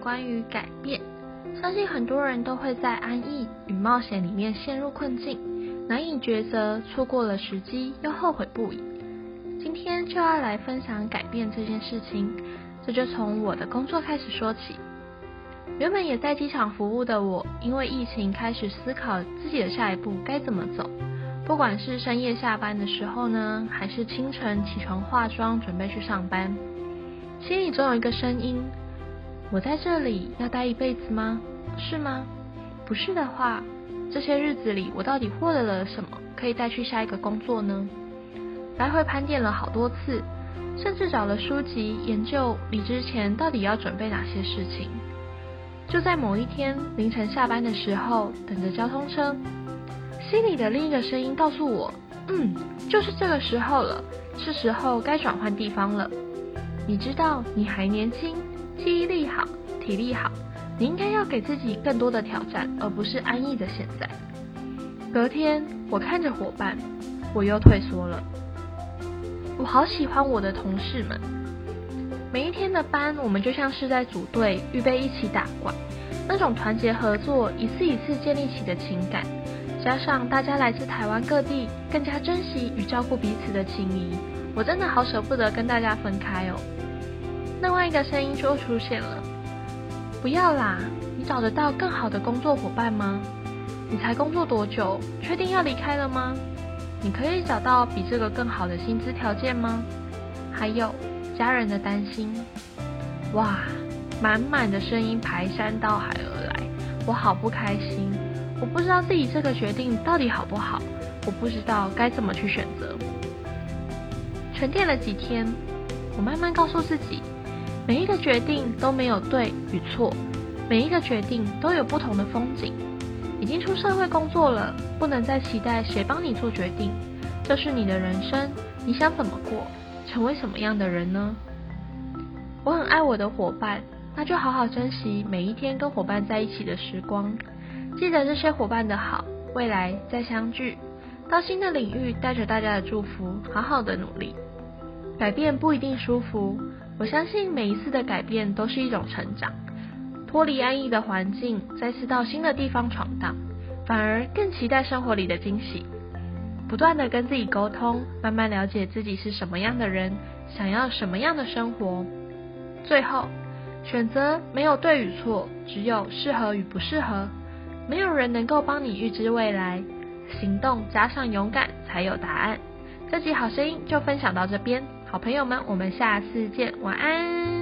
关于改变，相信很多人都会在安逸与冒险里面陷入困境，难以抉择，错过了时机又后悔不已。今天就要来分享改变这件事情，这就从我的工作开始说起。原本也在机场服务的我，因为疫情开始思考自己的下一步该怎么走。不管是深夜下班的时候呢，还是清晨起床化妆准备去上班，心里总有一个声音：我在这里要待一辈子吗？是吗？不是的话，这些日子里我到底获得了什么，可以带去下一个工作呢？来回盘点了好多次，甚至找了书籍研究离职前到底要准备哪些事情。就在某一天凌晨下班的时候，等着交通车，心里的另一个声音告诉我：“嗯，就是这个时候了，是时候该转换地方了。你知道你还年轻，记忆力好，体力好，你应该要给自己更多的挑战，而不是安逸的现在。”隔天，我看着伙伴，我又退缩了。我好喜欢我的同事们。每一天的班，我们就像是在组队，预备一起打怪。那种团结合作、一次一次建立起的情感，加上大家来自台湾各地，更加珍惜与照顾彼此的情谊，我真的好舍不得跟大家分开哦。另外一个声音就出现了：“不要啦，你找得到更好的工作伙伴吗？你才工作多久，确定要离开了吗？你可以找到比这个更好的薪资条件吗？还有。”家人的担心，哇，满满的声音排山倒海而来，我好不开心。我不知道自己这个决定到底好不好，我不知道该怎么去选择。沉淀了几天，我慢慢告诉自己，每一个决定都没有对与错，每一个决定都有不同的风景。已经出社会工作了，不能再期待谁帮你做决定，这是你的人生，你想怎么过？成为什么样的人呢？我很爱我的伙伴，那就好好珍惜每一天跟伙伴在一起的时光，记得这些伙伴的好，未来再相聚。到新的领域，带着大家的祝福，好好的努力。改变不一定舒服，我相信每一次的改变都是一种成长。脱离安逸的环境，再次到新的地方闯荡，反而更期待生活里的惊喜。不断的跟自己沟通，慢慢了解自己是什么样的人，想要什么样的生活。最后，选择没有对与错，只有适合与不适合。没有人能够帮你预知未来，行动加上勇敢才有答案。这集好声音就分享到这边，好朋友们，我们下次见，晚安。